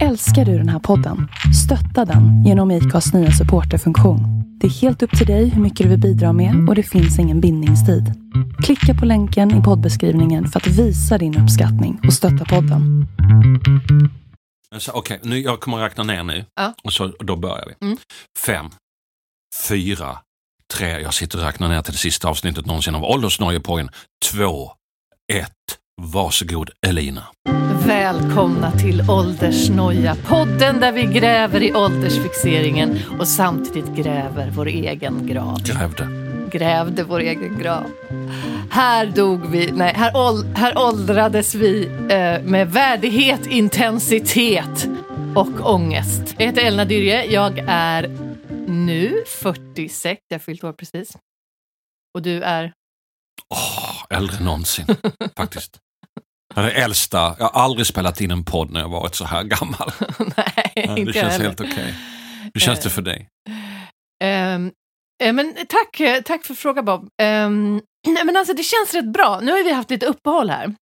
Älskar du den här podden? Stötta den genom IKAs nya supporterfunktion. Det är helt upp till dig hur mycket du vill bidra med och det finns ingen bindningstid. Klicka på länken i poddbeskrivningen för att visa din uppskattning och stötta podden. Okej, nu, jag kommer att räkna ner nu Ja. och så, då börjar vi. Mm. Fem, fyra, tre, jag sitter och räknar ner till det sista avsnittet någonsin av Åldersnojepodden. Två, ett, varsågod Elina. Välkomna till Åldersnoja, podden där vi gräver i åldersfixeringen och samtidigt gräver vår egen grav. Grävde. Grävde vår egen grav. Här dog vi, nej, här, ål, här åldrades vi eh, med värdighet, intensitet och ångest. Jag heter Elna Dyrje, jag är nu 46, jag har fyllt år precis. Och du är? Åh, äldre än någonsin, faktiskt. Är äldsta, jag har aldrig spelat in en podd när jag varit så här gammal. nej, Ja, det känns heller. helt okej. Hur känns det för dig? Eh, men tack, eh, tack för frågan Bob. Ehm, nej, men alltså, det känns rätt bra. Nu har vi haft lite uppehåll här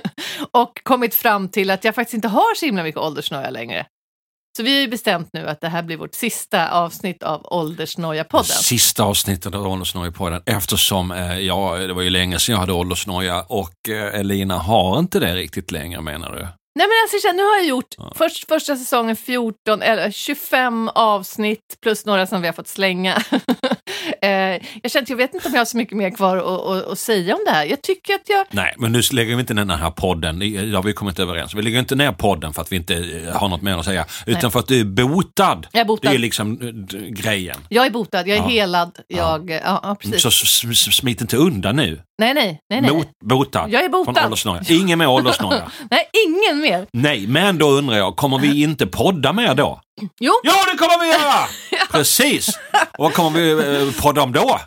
och kommit fram till att jag faktiskt inte har så himla mycket åldersnoja längre. Så vi har ju bestämt nu att det här blir vårt sista avsnitt av Åldersnoja-podden. Sista avsnittet av Åldersnojepodden eftersom eh, ja, det var ju länge sedan jag hade åldersnoja och eh, Elina har inte det riktigt längre menar du? Nej men alltså, nu har jag gjort Ja. först, första säsongen 14, eller 25 avsnitt plus några som vi har fått slänga. eh, jag känner att jag vet inte om jag har så mycket mer kvar att, säga om det här. Jag tycker att jag Nej, men nu lägger vi inte ner den här podden. Det har vi kommit överens. Vi lägger inte ner podden för att vi inte eh, har något mer att säga, utan Nej. för att du är botad. Jag är botad. Det är liksom eh, grejen. Jag är botad, jag är Ja. helad. Jag, ja. Ja, precis. Så smit inte undan nu. nej, nej, nej. nej. Mot, botad. Jag är botad. Från åldersnoja. Ingen mer åldersnoja. nej, ingen mer. Nej, men då undrar jag, kommer vi inte podda mer då? Jo, Ja, det kommer vi göra! Precis! Och vad kommer vi eh, podda om då?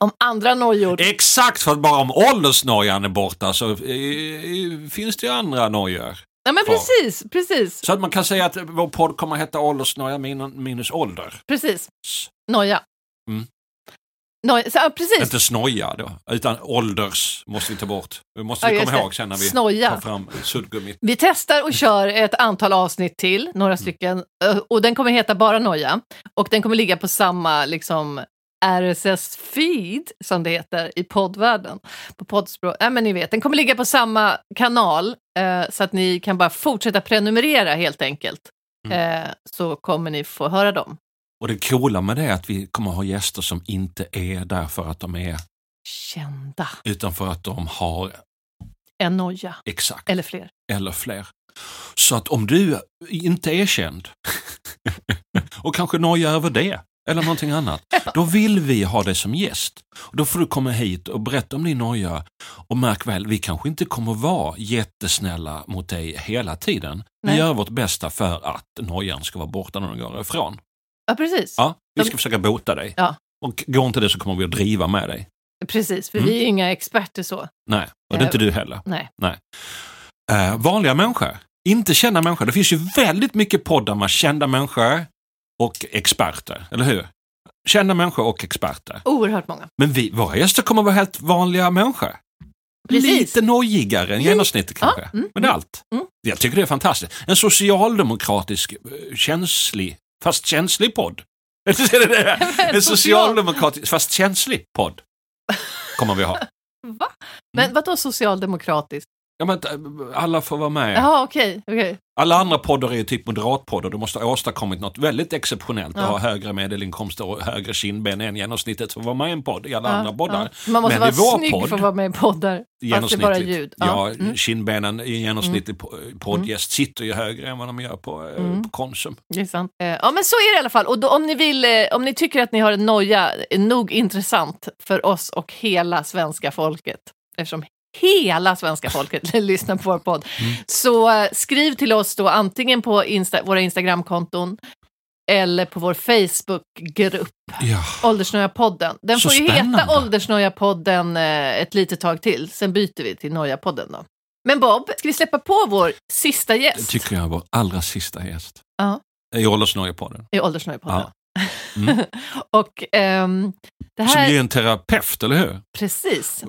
om andra nojor. Exakt, för att bara om åldersnojan är borta så eh, finns det ju andra nojor. Ja, men kvar. precis, precis, Så att man kan säga att vår podd kommer att heta Åldersnoja min- minus ålder. precis. Noja. Mm. Noja. Så, precis. Inte snoja då, utan ålders måste vi ta bort. Det måste vi komma det. ihåg sen när vi Snoja. tar fram suddgummit. Vi testar och kör ett antal avsnitt till, några Mm. stycken. eh, Och den kommer heta bara Noja. Och den kommer ligga på samma liksom, RSS-feed, som det heter, i poddvärlden. På poddspråk. Nej, men ni vet, den kommer ligga på samma kanal, eh, så att ni kan bara fortsätta prenumerera helt enkelt. Mm. Eh, så kommer ni få höra dem. Och det coola med det är att vi kommer ha gäster som inte är där för att de är, Kända. utan för att de har En noja. exakt Eller fler. eller fler. Så att om du inte är känd och kanske nojar över det eller någonting annat, då vill vi ha dig som gäst. Då får du komma hit och berätta om din noja. Och märk väl, vi kanske inte kommer vara jättesnälla mot dig hela tiden. Vi Nej. gör vårt bästa för att nojan ska vara borta när den går ifrån. Ja, precis. Ja, vi De- ska försöka bota dig. Ja. Och går inte det så kommer vi att driva med dig. Precis, för Mm. vi är inga experter så. Nej, och det är inte du heller. Nej. Eh, vanliga människor, inte kända människor. Det finns ju väldigt mycket poddar med kända människor och experter, eller hur? Kända människor och experter. Oerhört många. Men vi, våra gäster kommer vara helt vanliga människor. Precis. Lite nojigare än Lite. genomsnittet kanske. Ja, mm, Men det är allt. mm. Jag tycker det är fantastiskt. En socialdemokratisk, eh, känslig, fast känslig podd. En social- socialdemokratisk, fast känslig podd. Kommer vi ha. Va? Men vadå socialdemokratiskt? Ja, men, eh, alla får vara med. Jaha, okej. okej. Alla andra poddar är ju typ moderatpoddar. Du måste ha åstadkommit något väldigt exceptionellt och Ja. ha högre medelinkomster och högre kindben än genomsnittet för att vara med i en podd i alla Ja, andra poddar. ja. Man måste Men vara snygg podd- för att vara med i poddar. Fast det är bara ljud. Ja, Mm. kindbenen i en genomsnittlig po- poddgäst sitter ju högre än vad de gör på, eh, Mm. på Konsum. Det är sant. Eh, Ja, men så är det i alla fall. Och då, om, ni vill, om ni tycker att ni har en noja nog intressant för oss och hela svenska folket, eftersom hela svenska folket lyssnar på vår podd, Mm. så eh, skriv till oss då antingen på Insta, våra Instagramkonton eller på vår Facebookgrupp, Ja. Åldersnöja-podden. Den Så får ju spännande. heta Åldersnöja-podden eh, ett litet tag till, sen byter vi till Noja-podden då. Men Bob, ska vi släppa på vår sista Det gäst tycker jag var allra sista gäst. Ja. I Åldersnojepodden. i Åldersnöja-podden? Mm. och ehm, det Som här... ju är en terapeut, eller hur? Precis.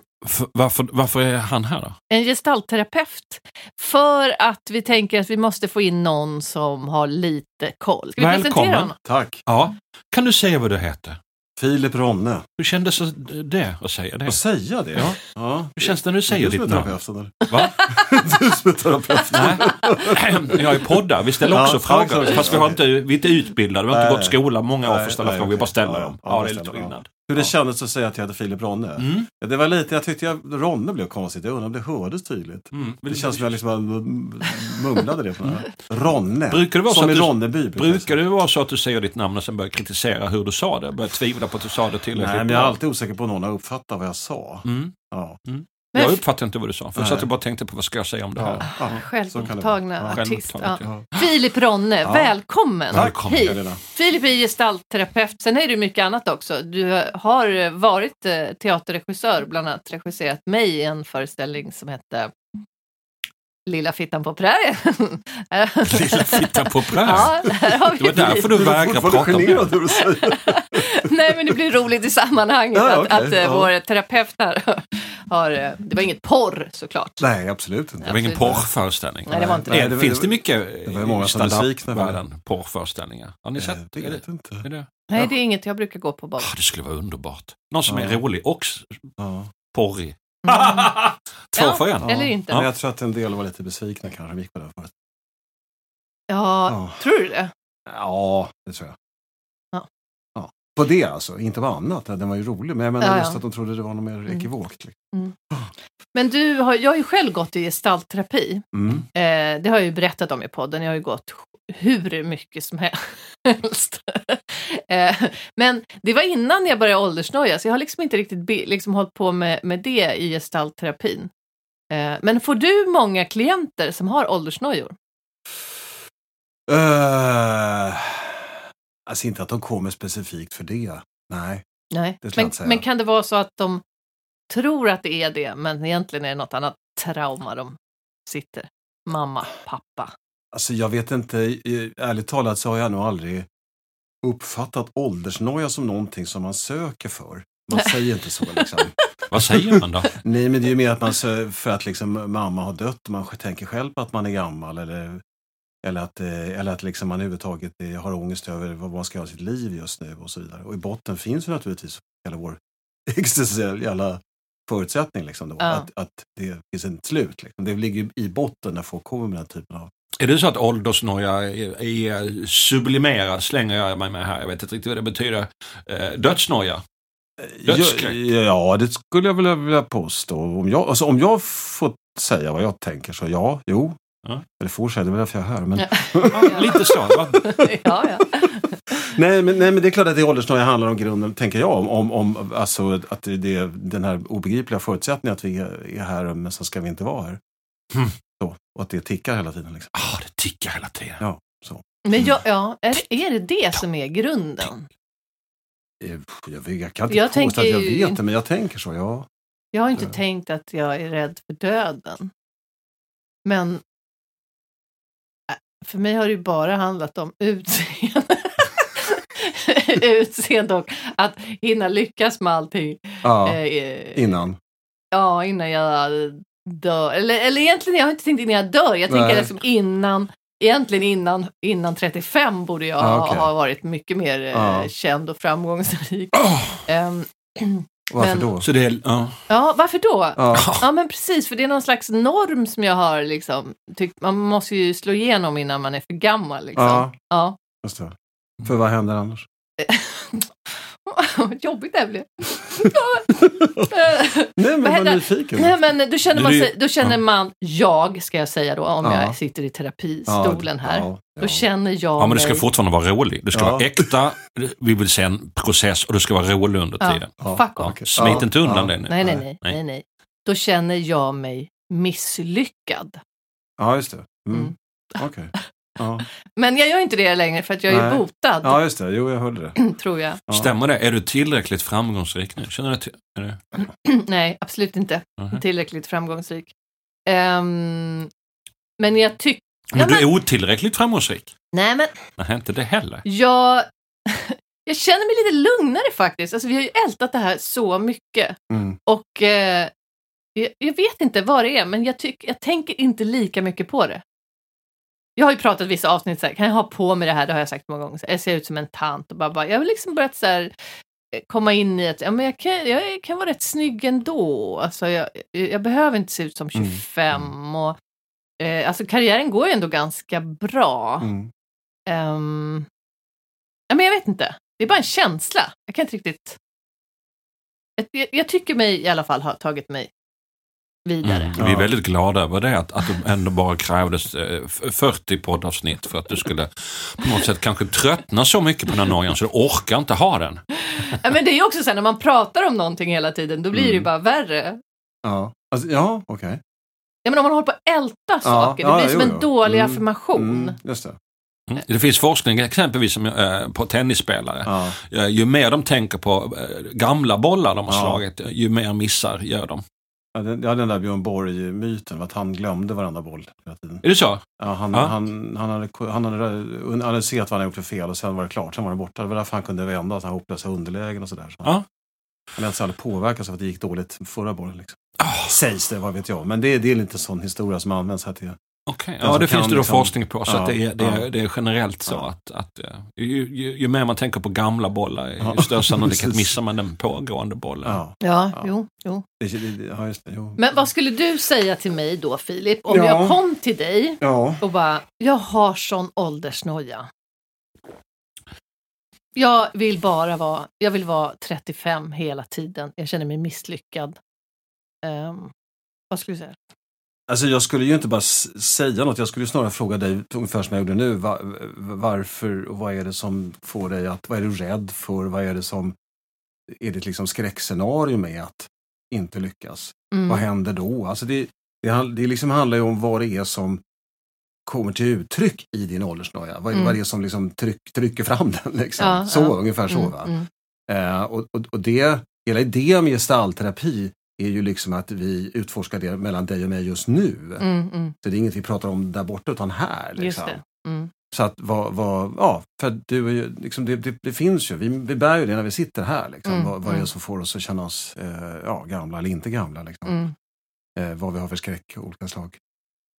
Varför, varför är han här då? En gestaltterapeut. För att vi tänker att vi måste få in någon som har lite koll. Ska vi Välkommen. presentera honom? Tack. Ja. Kan du säga vad du heter? Filip Ronne. Hur kändes det att säga det? Att säga det? Ja. ja. Hur känns det när du säger du ditt som är namn? terapeuten, eller? Va? Du som är terapeut. Nej, jag är poddar. Vi ställer Ja, också frågor. Fast vi, har inte, vi är inte utbildade, vi har inte Nej, gått i skolan många år för att ställa nej, frågor. Vi bara ställer Ja, dem. ja, det är lite skillnad. Hur det Ja. kändes att säga att jag heter Filip Ronne? Mm. Ja, det var lite, jag tyckte jag, Ronne blev konstigt. Jag undrar om det hördes tydligt. Mm. Det känns som jag liksom mumlade det. På den här. Ronne. Brukar det vara så som att i du- Ronneby. brukar det vara så att du säger ditt namn och sen börjar kritisera hur du sa det? Börjar tvivla på att du sa det tillräckligt Nej, men jag är alltid osäker på om någon har uppfattat vad jag sa. Mm. Ja. Men Jag uppfattade inte vad du sa, för jag satt och bara tänkte på vad ska jag säga om det här. Ja. Ja. Självupptagna artist. Ja. Filip Ronne, Ja. välkommen Tack. hit. Helena. Filip är gestaltterapeut, sen är det mycket annat också. Du har varit eh, teaterregissör, bland annat regisserat mig i en föreställning som hette Lilla fittan på prärien. Lilla fittan på prärien. Ja, Det var därför du är fortfarande prata om det. Nej, men det blir roligt i sammanhanget Ja, att, okej, att eh, ja. vår terapeut här har... eh, Det var inget porr såklart. Nej, absolut inte. Det var ingen porrföreställning. Nej, det var inte Nej, det. det var- Finns det mycket det var många som är besvikna för det. världen porrföreställningar? Har ni Eh, sett? Det Är vet det, inte. är det? Nej, det är inget jag brukar gå på bara. Ah, det skulle vara underbart. Någon som är Ja. rolig och porrig. Mm. Två Ja. för en. Eller inte. Men jag tror att en del var lite besvikna kanske. Vi gick på den förut. Ja, Ja. tror du det? Ja, det tror jag. Ja. Ja. På det alltså, inte på annat. Den var ju rolig. Men jag menar Ja, just ja. att de trodde det var något mer ekivokt. Liksom. Men du har, jag har ju själv gått i gestaltterapi. Mm. Eh, det har jag ju berättat om i podden. Jag har ju gått hur mycket som helst. eh, men det var innan jag började åldersnoja, så jag har liksom inte riktigt liksom hållit på med, med det i gestaltterapin. Eh, men får du många klienter som har åldersnojor? Uh, alltså inte att de kommer specifikt för det. Nej. Nej. Det Men, men kan det vara så att de tror att det är det, men egentligen är det något annat trauma de sitter? Mamma, pappa. Alltså jag vet inte, i- ärligt talat så har jag nog aldrig uppfattat åldersnoja som någonting som man söker för. Man säger inte så liksom. Vad säger man då? Nej, men det är ju mer att man för att liksom mamma har dött och man tänker själv på att man är gammal eller, eller att, eh, eller att liksom man överhuvudtaget eh, har ångest över vad man ska göra i sitt liv just nu och så vidare. Och i botten finns ju naturligtvis hela vår existentiella förutsättning liksom då, Ja. att, att det finns ett slut. Liksom. Det ligger i botten när folk kommer med den typen av... Är det så att åldersnoja är, är sublimerad, slänger jag mig med här, jag vet inte riktigt vad det betyder. Eh, dödsnoja. Dödsskräck. Ja, ja, det skulle jag vilja, vilja påstå. Om jag, alltså, om jag får säga vad jag tänker så ja, jo. Ja. Eller får säga, det är väl därför jag är här. Men, Ja. Ja, lite så. Ja, ja. nej, men, nej, men det är klart att det åldersnoja handlar om grunden, tänker jag, om, om, om alltså, att det det är den här obegripliga förutsättningen att vi är här men så ska vi inte vara här. Mm. Så, och att det tickar hela tiden. Liksom. Ah, det tickar hela tiden. Ja, så. Men jag, ja, är, är det det som är grunden? Eh, Jag, vet- jag kan inte Jag påstå att jag ju vet det, men jag tänker så, ja. Jag har inte Ja. tänkt att jag är rädd för döden. Men äh, för mig har det ju bara handlat om utseende. utseende och att hinna lyckas med allting. ja Eh, innan. Ja, innan jag dör. Eller, eller egentligen, jag har inte tänkt innan jag dör. Jag tänker Nej. liksom innan, egentligen innan, innan 35 borde jag Ah, okej. ha varit mycket mer eh, Ja. känd och framgångsrik. Ehm, Varför Men- då? Så det är, ja. ja, varför då? Ja. Ja men precis, för det är någon slags norm som jag har liksom, tyckt, man måste ju slå igenom innan man är för gammal. Liksom. Ja. Ja. Just det. För vad händer annars? Vad Jobbigt det här händer? nyfiken. Nej men då känner, man, sig, då känner man, jag ska jag säga då, om Ja. jag sitter i terapistolen här. Ja, Då ja. känner jag ja, men det ska mig, fortfarande vara roligt. Det ska Ja. vara äkta, vi vill se en process och det ska vara roligt under Ja. tiden. Ja, Fuck off. okej. Smit Ja, inte undan ja. det nu. nej, nej, Nej, nej, nej. nej. Då känner jag mig misslyckad. Ja, just det. Mm. Mm. Okej. Ja. Men jag gör inte det längre för att jag är Nej. botad, ja, just det. Jo, jag hörde det. tror jag. Ja. Stämmer det? Är du tillräckligt framgångsrik nu? Känner du till, är det? nej, absolut inte. Mhm. Tillräckligt framgångsrik. Ehm, men jag tycker... Men du är otillräckligt framgångsrik? Nej, men Nej, inte det heller. jag... jag känner mig lite lugnare faktiskt. Alltså, vi har ju ältat det här så mycket. Mm. Och eh, jag, jag vet inte vad det är, men jag, tyck, jag tänker inte lika mycket på det. Jag har ju pratat vissa avsnitt så här, kan jag ha på mig det här? Det har jag sagt många gånger. Så här, jag ser ut som en tant och bara, bara jag har liksom börjat så här, eh, komma in i att ja, men jag, kan, jag kan vara rätt snygg ändå. Alltså, jag, jag behöver inte se ut som 25. Mm. Och, eh, alltså, karriären går ju ändå ganska bra. Mm. Ehm, ja, men jag vet inte. Det är bara en känsla. Jag kan inte riktigt... Jag, jag, jag tycker mig i alla fall ha tagit mig vidare. Mm. Vi är väldigt glada över det, att, att det ändå bara krävdes eh, f- 40 poddavsnitt för att du skulle på något sätt kanske tröttna så mycket på den här nojan så du orkar inte ha den. Ja, men det är ju också så här, när man pratar om någonting hela tiden, då blir det ju Mm. bara värre. Ja, alltså, ja okej. Ja, men om man håller på att älta saker, det ja, blir som jo, en jo. dålig Mm, affirmation. Mm, just det. Mm. Det finns forskning exempelvis som, eh, på tennisspelare. Ja. Eh, Ju mer de tänker på eh, gamla bollar de har Ja. slagit, ju mer missar gör de. Ja, den, ja, den där Björn Borg-myten, att han glömde varenda boll hela tiden. Är det så? Ja, han, Ja. Han, han, hade, han hade analyserat vad han hade gjort för fel och sen var det klart, sen var det borta. Det var därför han kunde vända, att han hopplösa underlägen och sådär. Så Ja. Han lät sig aldrig påverkas av att det gick dåligt förra bollen. Liksom. Ah, Sägs det, vad vet jag. Men det, det är inte en sån historia som används här till. Okej, Den Ja, som det finns det då liksom- forskning på. Så Ja, att det, är, det, är, ja. det är generellt så Ja. att, att eh, ju, ju, ju mer man tänker på gamla bollar, ju Ja, större sannolikhet missar man den pågående bollen. Ja, Ja, Ja. jo, jo. det, det, det- ja just det. Jo. Men vad skulle du säga till mig då, Filip, om Ja. jag kom till dig Ja. och bara, jag har sån åldersnoja. Jag vill bara vara, jag vill vara 35 hela tiden. Jag känner mig misslyckad. Ehm, vad skulle du säga? Alltså jag skulle ju inte bara säga något, jag skulle snarare fråga dig, ungefär som jag gjorde nu, va, varför och vad är det som får dig att, vad är du rädd för, vad är det som, är det liksom skräckscenario med att inte lyckas? Mm. Vad händer då? Alltså det, det, det liksom handlar ju om vad det är som kommer till uttryck i din åldersnoja. Vad, Mm. vad det är som liksom tryck, trycker fram den. Liksom. Ja, så, ja. ungefär så. Mm. Eh, och, och, och det, hela idén med gestaltterapi är ju liksom att vi utforskar det mellan dig och mig just nu. Mm, mm. Så det är inget vi pratar om där borta utan här. Just Liksom. det. Mm. Så att vad, vad, ja, för du är ju, liksom, det, det, det finns ju, vi, vi bär ju det när vi sitter här. Liksom, Mm, vad, vad det är mm. som får oss att känna oss eh, ja, gamla eller inte gamla. Liksom. Mm. Eh, vad vi har för skräck av olika slag.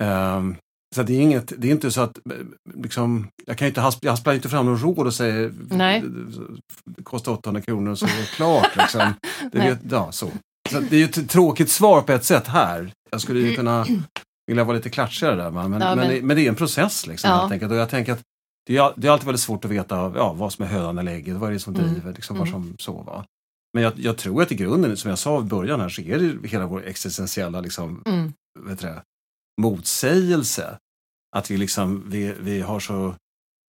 Ehm, så det är inget, det är inte så att, eh, liksom, jag kan inte jag hasplar inte fram någon råd och säger Nej. det kostar 800 kronor så är det klart. Liksom. Det, vet, ja, så. Så det är ju ett tråkigt svar på ett sätt här. Jag skulle ju kunna vilja vara lite klatschigare där, men, Ja, men, men- det, är en process liksom, Ja. helt enkelt. Och jag tänker att det är, det är alltid väldigt svårt att veta ja, vad som är hönan eller ägget, vad är det som Mm. driver, liksom, vad Mm. som så. Va? Men jag, jag tror att i grunden, som jag sa i början här, så är det hela vår existentiella liksom, Mm. vet det, motsägelse. Att vi, liksom, vi, vi har så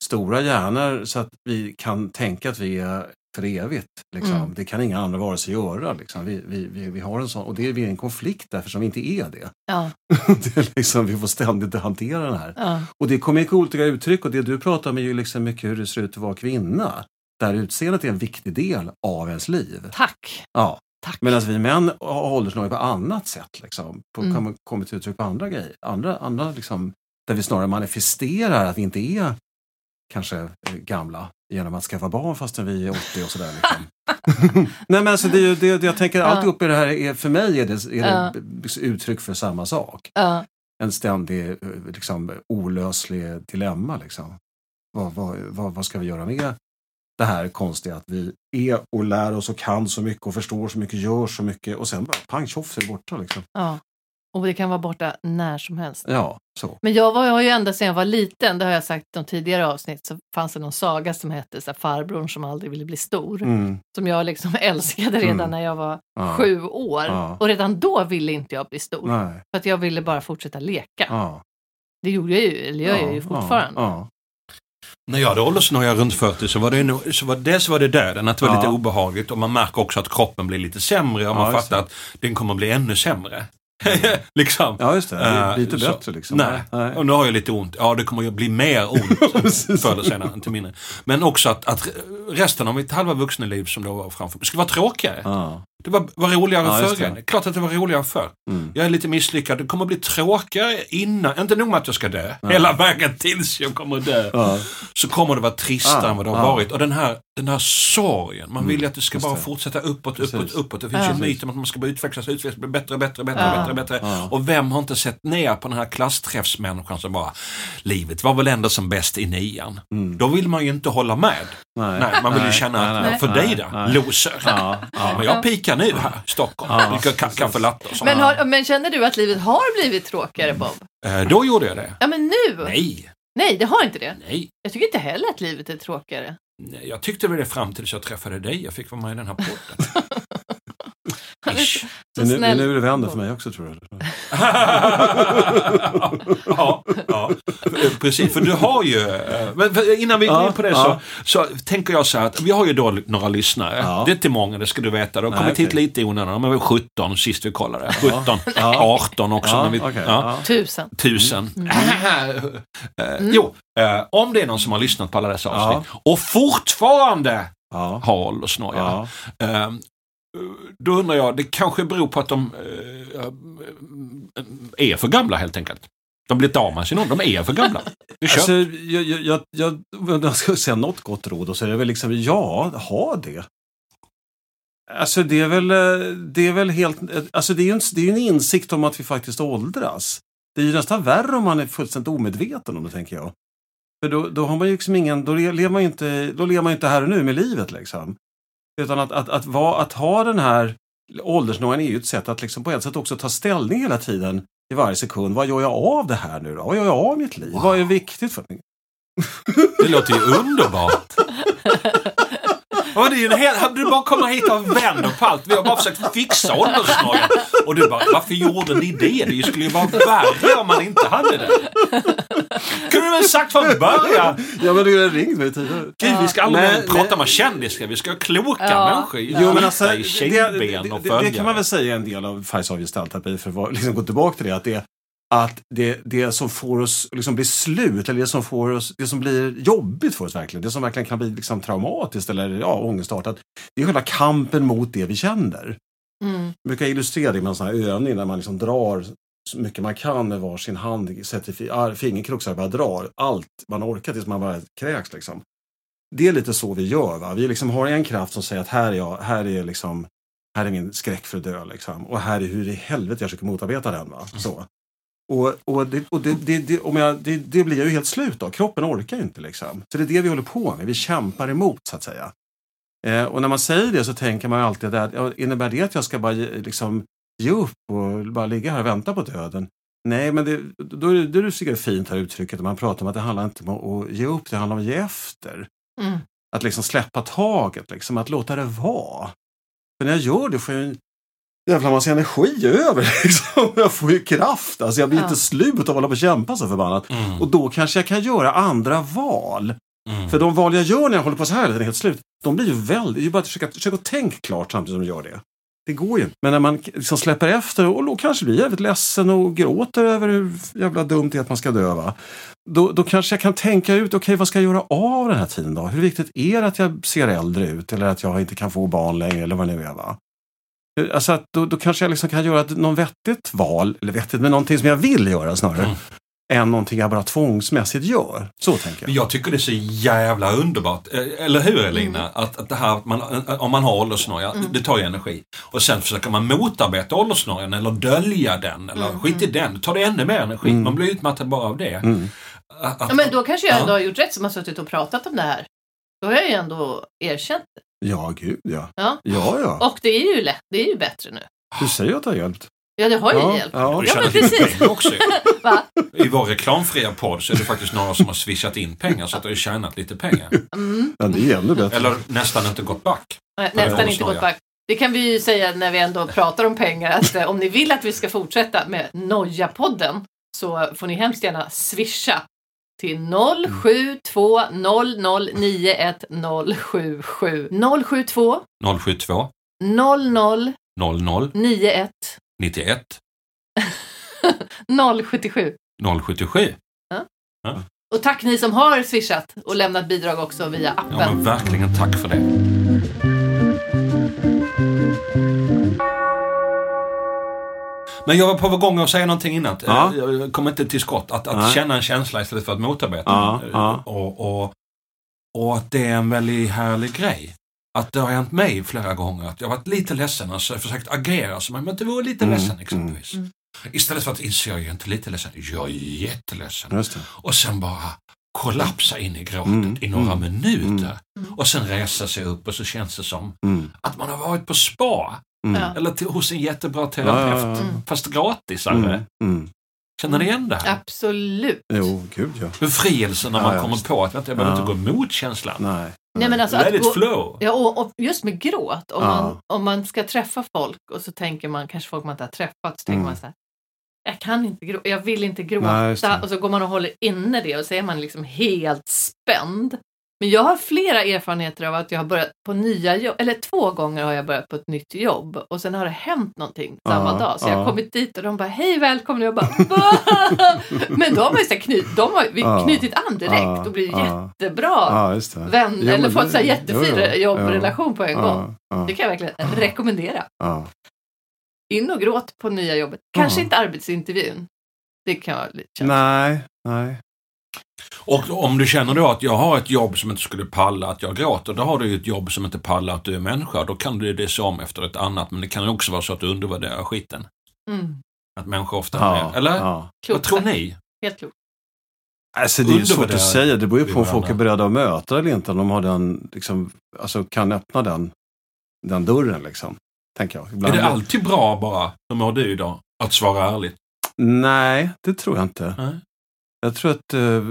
stora hjärnor så att vi kan tänka att vi är för evigt. Liksom. Mm. Det kan inga andra varelser göra. Liksom. Vi, vi, vi, vi har en sån, och det är vi en konflikt därför som vi inte är det. Ja, det är liksom, vi får ständigt hantera den här. ja. Och det kommer i olika uttryck och det du pratar om är ju liksom mycket hur det ser ut att vara kvinna. Där utseendet är en viktig del av ens liv. Tack. Ja. Tack. Medan vi män har åldersnoja på annat sätt. Liksom, på, Mm. kommer, kommer till uttryck på andra grejer. Andra, andra liksom, där vi snarare manifesterar att vi inte är kanske eh, gamla genom att skaffa barn fastän vi är 80 och sådär. Liksom. Nej men alltså det är det, jag tänker alltihop i det här, är, för mig är det, är det uttryck för samma sak. En ständig eh, liksom, olöslig dilemma. Liksom. Vad, vad, vad, vad ska vi göra med det här konstiga att vi är och lär oss och kan så mycket och förstår så mycket, gör så mycket och sen bara pang tjoff så är det borta. Liksom. ja. Och det kan vara borta när som helst. Ja, så. Men jag var, jag har ju ända sedan jag var liten, det har jag sagt i de tidigare avsnitt, så fanns det någon saga som hette så här, Farbrorn som aldrig ville bli stor. Mm, Som jag liksom älskade redan Mm. när jag var ja. sju år. Ja. Och redan då ville inte jag bli stor. Nej, För att jag ville bara fortsätta leka. ja. Det gjorde jag ju, eller gör jag ju fortfarande. När jag hade åldersnoja runt 40 så var det, nog- så var, dels var det döden, att det var lite obehagligt och man märker också att kroppen blir lite sämre och man fattar att den kommer bli ännu sämre. liksom. ja, just det. Det Eh, inte så- bättre liksom. Nej. Nej. och nu har jag lite ont. Ja, det kommer ju bli mer ont förr eller senare, inte mindre. Men också att, att resten av mitt halva vuxenliv som då var framför mig skulle vara tråkigare. Ja. Det var, var roligare Ja, förr. Klart att det var roligare förr. Mm. Jag är lite misslyckad. Det kommer att bli tråkigare innan. Inte nog med att jag ska dö. Hela vägen tills jag kommer dö. Ja. Så kommer det vara tristare Ja, än vad det har ja. varit. Och den här, den här sorgen. Man vill ju att det ska just bara det. fortsätta uppåt, uppåt, Precis. uppåt. Det finns ju Ja. en myt om att man ska bara utvecklas, utvecklas, bli bättre, bättre, bättre, Ja. bättre, bättre. Ja. Och vem har inte sett ner på den här klassträffsmänniskan som bara, livet var väl ändå som bäst i nian. Mm. Då vill man ju inte hålla med. Nej. Nej, man vill ju känna att, nej, nej, för nej, dig då, nej. loser. Ja, ja. Men jag pikar nu här i Stockholm. Ja, Dricker ka- kaffe latte och sånt. Men, har, men känner du att livet har blivit tråkigare Bob? Eh, Då gjorde jag det. Ja men nu? Nej, Nej, det har inte det. nej. Jag tycker inte heller att livet är tråkigare. Nej, Jag tyckte väl det fram tills jag träffade dig. Jag fick vara med i den här podden. Ish. Så Men nu, men nu är det vänder för mig också tror jag. ja, ja, precis. För du har ju, eh, men innan vi går Ja, in på det ja. så, så tänker jag så här att vi har ju då några lyssnare. Ja. Det är inte många, det ska du veta. De har kommit hit okej. lite i onödan. De är väl 17 sist vi kollade. 17, Ja. 18 också. Ja, när vi, okej, ja. Tusen. Tusen. Eh, Mm. Jo, eh, om det är någon som har lyssnat på alla dessa Ja. avsnitt och fortfarande Ja. har åldersnoja. Ja. Eh, då undrar jag, det kanske beror på att de eh, är för gamla helt enkelt. De blir inte av med sin ålder, de är för gamla. Det är. Alltså, jag, jag, jag, jag, om jag ska säga något gott råd och så är det väl liksom, ja, ha det. Alltså det är väl, eh, det är väl helt, eh, alltså det är ju en, det är en insikt om att vi faktiskt åldras. Det är ju nästan värre om man är fullständigt omedveten om det, tänker jag. För då, då har man ju liksom ingen, då lever man ju inte, då lever man ju inte här och nu med livet liksom. Utan att, att, att, vara, att ha den här åldersnojan är ju ett sätt att liksom på ett sätt också ta ställning hela tiden i varje sekund. Vad gör jag av det här nu då? Vad gör jag av mitt liv? Vad är viktigt för mig? Det låter ju underbart. Ja, det är ju en hel, du bara kommer hit och vänder på allt. Vi har bara försökt fixa åldersnojan. Och du bara, varför gjorde ni det? Det skulle ju vara värre om man inte hade det. Kunde du väl sagt från början? Ja, men du har ringt mig tidigare. Gud, vi ska aldrig mer prata med kändisar. Vi ska ha kloka Ja. människor. Jo, men alltså, i det, det, det, det kan man väl säga en del av Färjestads gestaltterapi för att liksom gå tillbaka till det. Att det, att det, det som får oss liksom bli slut, eller det som, får oss, det som blir jobbigt för oss verkligen, det som verkligen kan bli liksom traumatiskt eller ja, ångestartat, det är själva kampen mot det vi känner. Mm. Jag brukar illustrera det med en sån här övning där man liksom drar så mycket man kan med varsin hand, sätter fi- ar- fingerkroksar och bara drar allt man orkar tills man bara kräks. Liksom. Det är lite så vi gör. Va? Vi liksom har en kraft som säger att här är, jag, här är, liksom, här är min skräck för att dö. Liksom. Och här är hur i helvete jag försöker motarbeta den. Va? Så. Och, och, det, och det, det, det, om jag, det, det blir jag ju helt slut av. Kroppen orkar ju inte. Liksom. Så det är det vi håller på med. Vi kämpar emot så att säga. Eh, och när man säger det så tänker man ju alltid att innebär det att jag ska bara ge- liksom, ge upp och bara ligga här och vänta på döden? Nej, men det, då, är det- är det så fint här uttrycket när man pratar om att det handlar inte om att ge upp, det handlar om att ge efter. Mm. Att liksom släppa taget, liksom, att låta det vara. För när jag gör det får jag en jävla massa energi över. Liksom. Jag får ju kraft. Alltså, jag blir Ja. inte slut av att hålla på och kämpa så förbannat. Mm, Och då kanske jag kan göra andra val. mm. För de val jag gör när jag håller på så här tiden helt slut, de blir ju väldigt... Det är ju bara att försöka, försöka tänka klart samtidigt som du gör det. Det går ju inte. Men när man liksom släpper efter och då kanske blir jävligt ledsen och gråter över hur jävla dumt det är att man ska dö. Va? Då, då kanske jag kan tänka ut, okej vad ska jag göra av den här tiden då? Hur viktigt är det att jag ser äldre ut eller att jag inte kan få barn längre eller vad det nu är? Va? Alltså att då, då kanske jag liksom kan göra ett, någon vettigt val, eller vettigt, men någonting som jag vill göra snarare. Mm. Än någonting jag bara tvångsmässigt gör. Så tänker jag. Jag tycker det är så jävla underbart, eh, eller hur Elina? Att, att det här, att man, eh, om man har åldersnoja, det tar ju energi. Och sen försöker man motarbeta åldersnojan eller dölja den eller skit i den. Tar det ännu mer energi. Mm. Man blir utmattad bara av det. Mm. Att- Ja, men då kanske jag ändå Ja. har gjort rätt som har suttit och pratat om det här. Då har jag ju ändå erkänt det. Ja, gud ja. Ja. Ja, ja. Och det är ju lätt, det är ju bättre nu. Du säger att det har hjälpt. Ja, det har ju Ja, hjälpt. Ja. Ja, men precis. också. Va? I vår reklamfria podd så är det faktiskt några som har swishat in pengar så att de har tjänat lite pengar. Mm. ja, det är ännu bättre. Eller nästan inte gått back. Nej, Nästan inte gått back. Det kan vi ju säga när vi ändå pratar om pengar att eh, om ni vill att vi ska fortsätta med Noja-podden så får ni hemskt gärna swisha till 072 0091 077 072 072 00 00 91 91 077. 077. Och tack ni som har swishat och lämnat bidrag också via Ja appen. men verkligen tack för det. Men jag var på gång att säga någonting innan. Ja. Jag kom inte till skott. Att, att känna en känsla istället för att motarbeta Ja, den. ja. Och, och, och att det är en väldigt härlig grej. Att det har hänt mig flera gånger att jag varit lite ledsen och så har jag försökt agera som om jag inte vore lite Mm, ledsen exempelvis. mm. Istället för att inse jag är inte lite ledsen, jag är jätteledsen. Just det. Och sen bara kollapsa in i gråtet Mm, i några mm, minuter. mm. Och sen resa sig upp och så känns det som Mm. att man har varit på spa. Mm. Eller till, hos en jättebra terapeut. Mm. Fast gratis. Mm. Mm. Känner ni igen det här? Absolut. Jo, gud ja. Befrielsen när Ja, man ja, kommer visst. på att vänta, jag behöver Ja. inte gå emot känslan. Nej. Nej, men alltså Let att it flow. ja, och, och just med gråt, om, Ja. man, om man ska träffa folk och så tänker man, kanske folk man inte har träffat, så tänker Mm. man så här, jag kan inte gråta, jag vill inte gråta. Nej, just och så går man och håller inne det och så är man liksom helt spänd. Men jag har flera erfarenheter av att jag har börjat på nya jobb, eller två gånger har jag börjat på ett nytt jobb och sen har det hänt någonting samma Ja, dag. Så jag har ja. kommit dit och de bara, hej välkommen och jag bara, "Va?" Men de har ju så knyt, de har vi Ja, knutit an direkt ja, och blivit ja. jättebra Ja, just det. vän Jo, eller fått här jättefin jo, jo. jobbrelation på en Ja, gång. Ja, Det kan jag verkligen rekommendera. ja. In och gråt på nya jobbet. Kanske Ja. inte arbetsintervjun. Det kan vara lite känsligt. Nej, nej. Och om du känner då att jag har ett jobb som inte skulle palla att jag gråter, då har du ju ett jobb som inte pallar att du är människa. Då kan du det se om efter ett annat. Men det kan ju också vara så att du undervärderar skiten. Mm. Att människor ofta Ja, är Eller? Ja. Vad tror ni? Helt klokt. Alltså det är ju svårt att säga. Det beror ju på om folk är beredda att möta eller inte. Om de har den, liksom, alltså kan öppna den, den dörren liksom. Tänker jag. Är Ibland det alltid bra bara, hur mår du idag? Att svara ärligt? Nej, det tror jag inte. Nej. Jag tror att eh,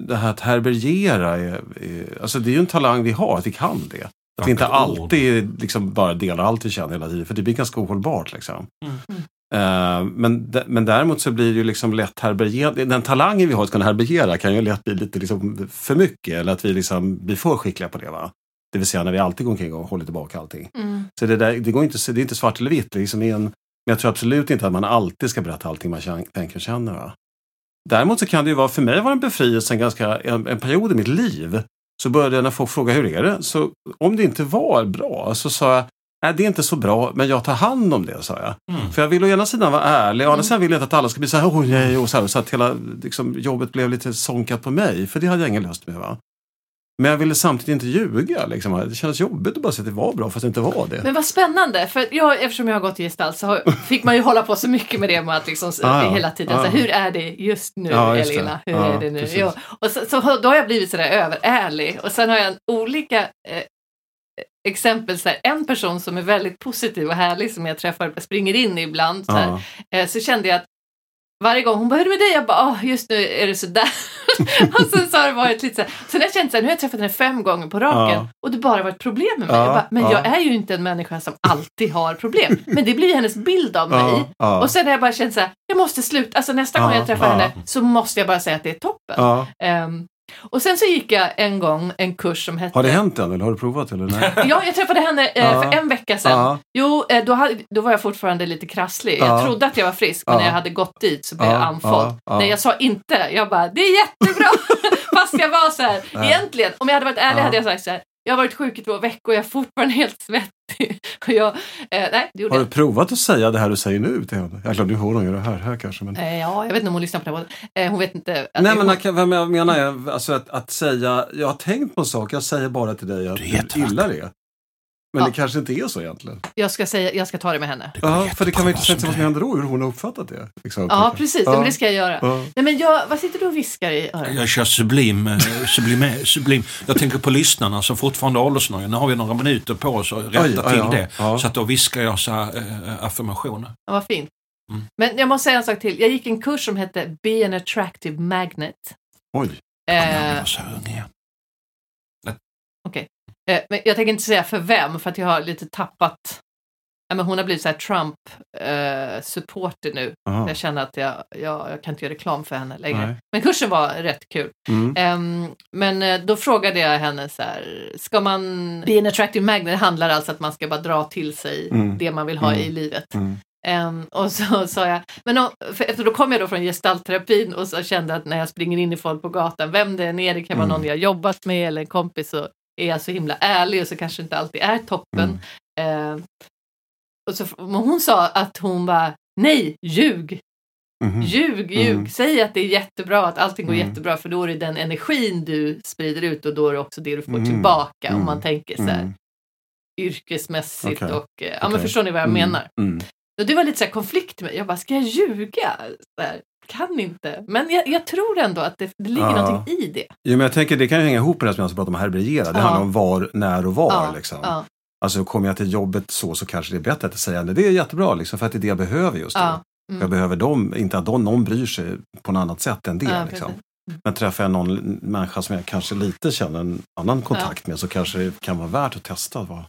det här att härbärgera är, är, alltså det är ju en talang vi har, att vi kan det. Att vi inte alltid liksom bara delar allt vi känner hela tiden, för det blir ganska ohållbart. Liksom. Mm. Eh, men, men däremot så blir det ju liksom lätt härbärgera, den talangen vi har att kunna härbärgera kan ju lätt bli lite liksom för mycket, eller att vi liksom blir för skickliga på det. Va? Det vill säga när vi alltid går omkring och håller tillbaka allting. Mm. Så det, där, det, går inte, det är inte svart eller vitt. Liksom en, men jag tror absolut inte att man alltid ska berätta allting man känner, tänker och känner. Va? Däremot så kan det ju vara, för mig var det en befrielse en, ganska, en, en period i mitt liv. Så började jag när folk frågade hur är det? Så om det inte var bra så sa jag, nej det är inte så bra, men jag tar hand om det, sa jag. Mm. För jag vill å ena sidan vara ärlig, å andra Mm. sidan vill jag inte att alla ska bli så här, oj nej, och så, här, så att hela liksom, jobbet blev lite sonkat på mig, för det hade jag ingen lust med. Va? Men jag ville samtidigt inte ljuga. Liksom. Det kändes jobbigt att bara säga att det var bra fast det inte var det. Men vad spännande, för jag, eftersom jag har gått i gestalt så har, fick man ju hålla på så mycket med det med att liksom, Ah, ja. hela tiden, Ah, så, ja. hur är det just nu Ja, just. Elina? Hur Ja, är det nu? Jo. Och så, så, då har jag blivit sådär överärlig och sen har jag olika eh, exempel, så här, en person som är väldigt positiv och härlig som jag träffar, springer in ibland, så, här, Ja. eh, så kände jag att varje gång hon bara, hur är det med dig? Jag bara, "Åh, just nu är det sådär. och sen så har det varit lite så här, sen har jag känt så här, nu har jag träffat henne fem gånger på raken Ja. och det bara varit problem med mig. Ja, jag bara, men ja. jag är ju inte en människa som alltid har problem. Men det blir hennes bild av mig. Och sen har jag bara känt så här, jag måste sluta, alltså nästa gång jag träffar henne så måste jag bara säga att det är toppen. ja. Och sen så gick jag en gång en kurs som hette Har det hänt än eller har du provat? Eller? Nej. Ja, jag träffade henne eh, för en vecka sedan. Jo, eh, då, hade, då var jag fortfarande lite krasslig. Jag Ja. trodde att jag var frisk, men när jag hade gått dit så blev Ja, jag andfådd. Nej, jag sa inte. Jag bara, det är jättebra! Fast jag var så här, egentligen, om jag hade varit ärlig hade jag sagt så här, jag har varit sjuk i två veckor, jag är fortfarande helt svettig. Och jag, eh, nej, Har jag du provat att säga det här du säger nu till henne? Ja, klart, nu hör hon ju det här, här kanske. Men... Eh, Ja, jag vet inte om hon lyssnar på det. här. Eh, Hon vet inte. Att Nej men hon, vad jag menar är alltså att, att säga, jag har tänkt på en sak, jag säger bara till dig att Du du gillar det. Men Ja. det kanske inte är så egentligen. jag, ska säga, jag ska ta det med henne. Det Ja, för det kan vara intressant vad som är. händer då, hur hon har uppfattat det. Liksom, Ja, precis. Ja. Men det ska jag göra. Ja. Nej, men jag, vad sitter du och viskar i örat? Jag kör sublim, eh, sublim, sublim. Jag tänker på lyssnarna som fortfarande har åldersnöje. Nu har vi några minuter på oss att rätta Oj, till det. Ja. Så att då viskar jag så här, äh, affirmationer. Ja, vad fint. Mm. Men jag måste säga en sak till. Jag gick en kurs som hette Be an attractive magnet. Oj. Jag Eh, var så ung igen. Eh, men jag tänker inte säga för vem, för att jag har lite tappat... Men hon har blivit så här Trump-supporter nu. Aha. Jag känner att jag, jag, jag kan inte göra reklam för henne längre. Nej. Men kursen var rätt kul. Mm. Ehm, men eh, då frågade jag henne så här, ska man... Be an attractive magnet handlar alltså att man ska bara dra till sig Mm. det man vill ha Mm. i livet. Mm. Ehm, och så sa jag, men om, för, efter då kom jag då från gestaltterapin och så kände att när jag springer in i folk på gatan, vem det än är, det kan vara Mm. någon jag jobbat med eller en kompis, så är jag så himla ärlig och så kanske inte alltid är toppen. Mm. Ehm, och så, men hon sa att hon bara, Nej, ljug! Mhm. Ljug, ljug. Mm. Säg att det är jättebra, att allting går Mm. jättebra för då är det den energin du sprider ut och då är det också det du får Mm. tillbaka om Mm. man tänker så här Mm. yrkesmässigt Okej. och eh, ja men Okej. förstår ni vad jag Mm. menar? Mm. Och det var lite så här konflikt med Jag bara, ska jag ljuga? Så här, kan inte. Men jag, jag tror ändå att det, det ligger Ja. någonting i det. Jo, men jag tänker det kan ju hänga ihop med det som jag ska prata om härbärgera. Det Ja. handlar om var, när och var. Ja, Liksom. Ja, Alltså kommer jag till jobbet så så kanske det är bättre att säga det. Det är jättebra liksom, för att det är det jag behöver just nu. Mm. Jag behöver dem, inte att de, någon bryr sig på något annat sätt än det. Liksom. Mm. Men träffar jag någon människa som jag kanske lite känner en annan kontakt med så kanske det kan vara värt att testa att vara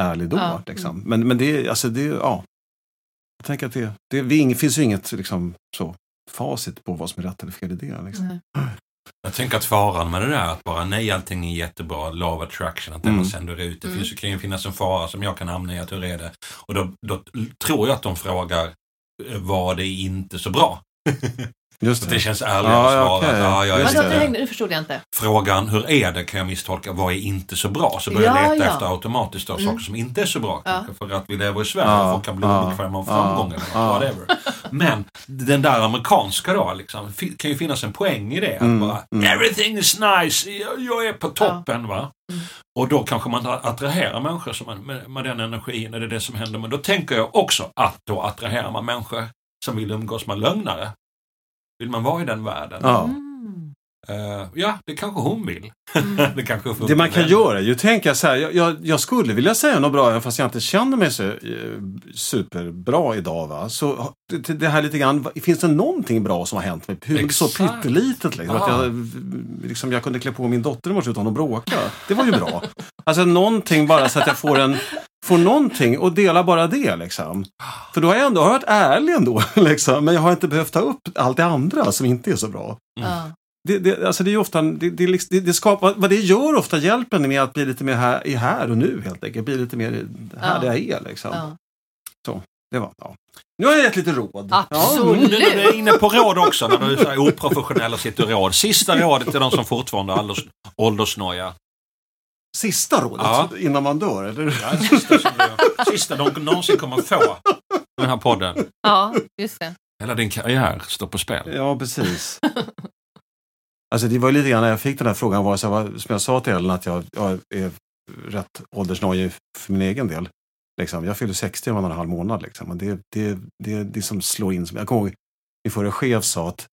ärlig då. Mm. Liksom. Men, men det, är- alltså det, ja. Jag tänker att det, det, det finns ju inget liksom, så, facit på vad som är rätt eller fel i det. Liksom. Nej. Jag tänker att faran med det där att bara nej allting är jättebra, love attraction, att det man Mm. sänder ut. Det Mm. finns ju, kan ju finnas en fara som jag kan hamna i att hur är det? Och då, då tror jag att de frågar eh, var det inte så bra? Just det. det känns ärligare Ja, att ja, svara. Ja, jag är Just det. nu förstod jag inte. Frågan hur är det kan jag misstolka, vad är inte så bra? Så börjar jag Ja, leta ja. efter automatiskt av Mm. saker som inte är så bra. Ja. Kanske för att vi lever i Sverige Ja, och folk kan bli ja, obekväma av ja, framgång eller ja. whatever. Men den där amerikanska då, liksom, kan ju finnas en poäng i det. Att Mm, bara, mm. everything is nice, jag, jag är på toppen. va? Mm. Och då kanske man attraherar människor som man, med, med den energin, och det är det som händer. Men då tänker jag också att då attraherar man människor som vill umgås med lögnare. Vill man vara i den världen? Ja. Mm. Eh, ja, det kanske hon vill. Mm. det kanske Det man kan väl. göra är ju att tänka så här, jag, jag, jag skulle vilja säga något bra även fast jag inte känner mig så eh, superbra idag. Va? Så det, det här lite grann, finns det någonting bra som har hänt mig? Hur så pyttelitet liksom, att Ja. jag, liksom, jag kunde klä på min dotter i morse utan att bråka. Det var ju bra. Alltså någonting bara så att jag får en Får någonting och dela bara det liksom. För då har jag ändå varit ärlig ändå. Liksom, men jag har inte behövt ta upp allt det andra som inte är så bra. Ja. Det, det, alltså det är ofta, det, det, liksom- det, det skapar, vad det gör ofta hjälper en med att bli lite mer här, i här och nu helt enkelt. Bli lite mer här Ja. där jag är liksom. Ja. Det var, ja. Nu har jag gett lite råd. Absolut. Nu när du är inne på råd också, när du är så oprofessionell och sitter råd. Sista rådet till de som fortfarande har ålders, åldersnoja. Sista rådet Ja. innan man dör, eller? Ja, sista, som du, sista de någonsin kommer få i den här podden. ja, just det. Hela din karriär står på spel. Ja, precis. Alltså det var lite grann när jag fick den här frågan, var så här, som jag sa till Ellen, att jag, jag är rätt åldersnojig för min egen del. Liksom. Jag fyller 60 om en och en halv månad. Liksom. Och det, det, det, det som liksom slår in. Som, jag kommer ihåg min förra chef sa att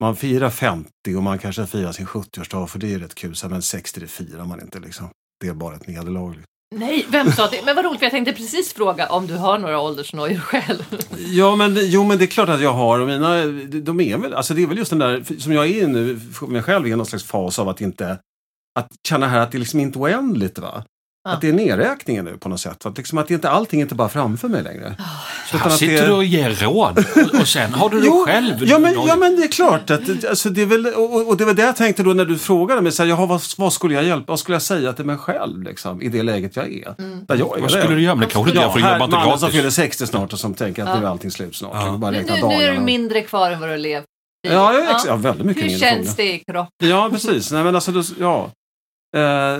man firar 50 och man kanske firar sin 70-årsdag för det är rätt kul. Så här, Men 60 det firar man inte. Liksom. Det är bara ett nederlag. Liksom. Nej, vem sa det? Men vad roligt, för jag tänkte precis fråga om du har några åldersnojor själv. Ja, men, jo, men det är klart att jag har. Och mina, de är väl, alltså det är väl just den där, som jag är nu, mig själv i någon slags fas av att inte, att känna här att det liksom inte är oändligt. Va? Ja. Att det är nedräkningen nu på något sätt. Att, liksom att det inte, allting är inte bara framför mig längre. Utan Här sitter det- du och ger råd och, och sen har du dig själv. ja, men, ja, men det är klart. Att, alltså, det är väl, och, och det var det jag tänkte då när du frågade mig. Så här, jaha, vad, vad skulle jag hjälpa? Vad skulle jag säga till mig själv liksom, i det läget jag är? Mm. Där jag är Vad skulle du göra? Men det kanske du gör för du jobbar inte mannen som gratis. fyller 60 snart och som tänker att Ja. nu är allting slut snart. Ja. Bara Nu, räkna nu, nu är det dagarna. mindre kvar än vad du levt. Ja, ja, ja, väldigt mycket Hur känns det i kroppen? Ja, precis. Nej, men alltså, ja. Eh,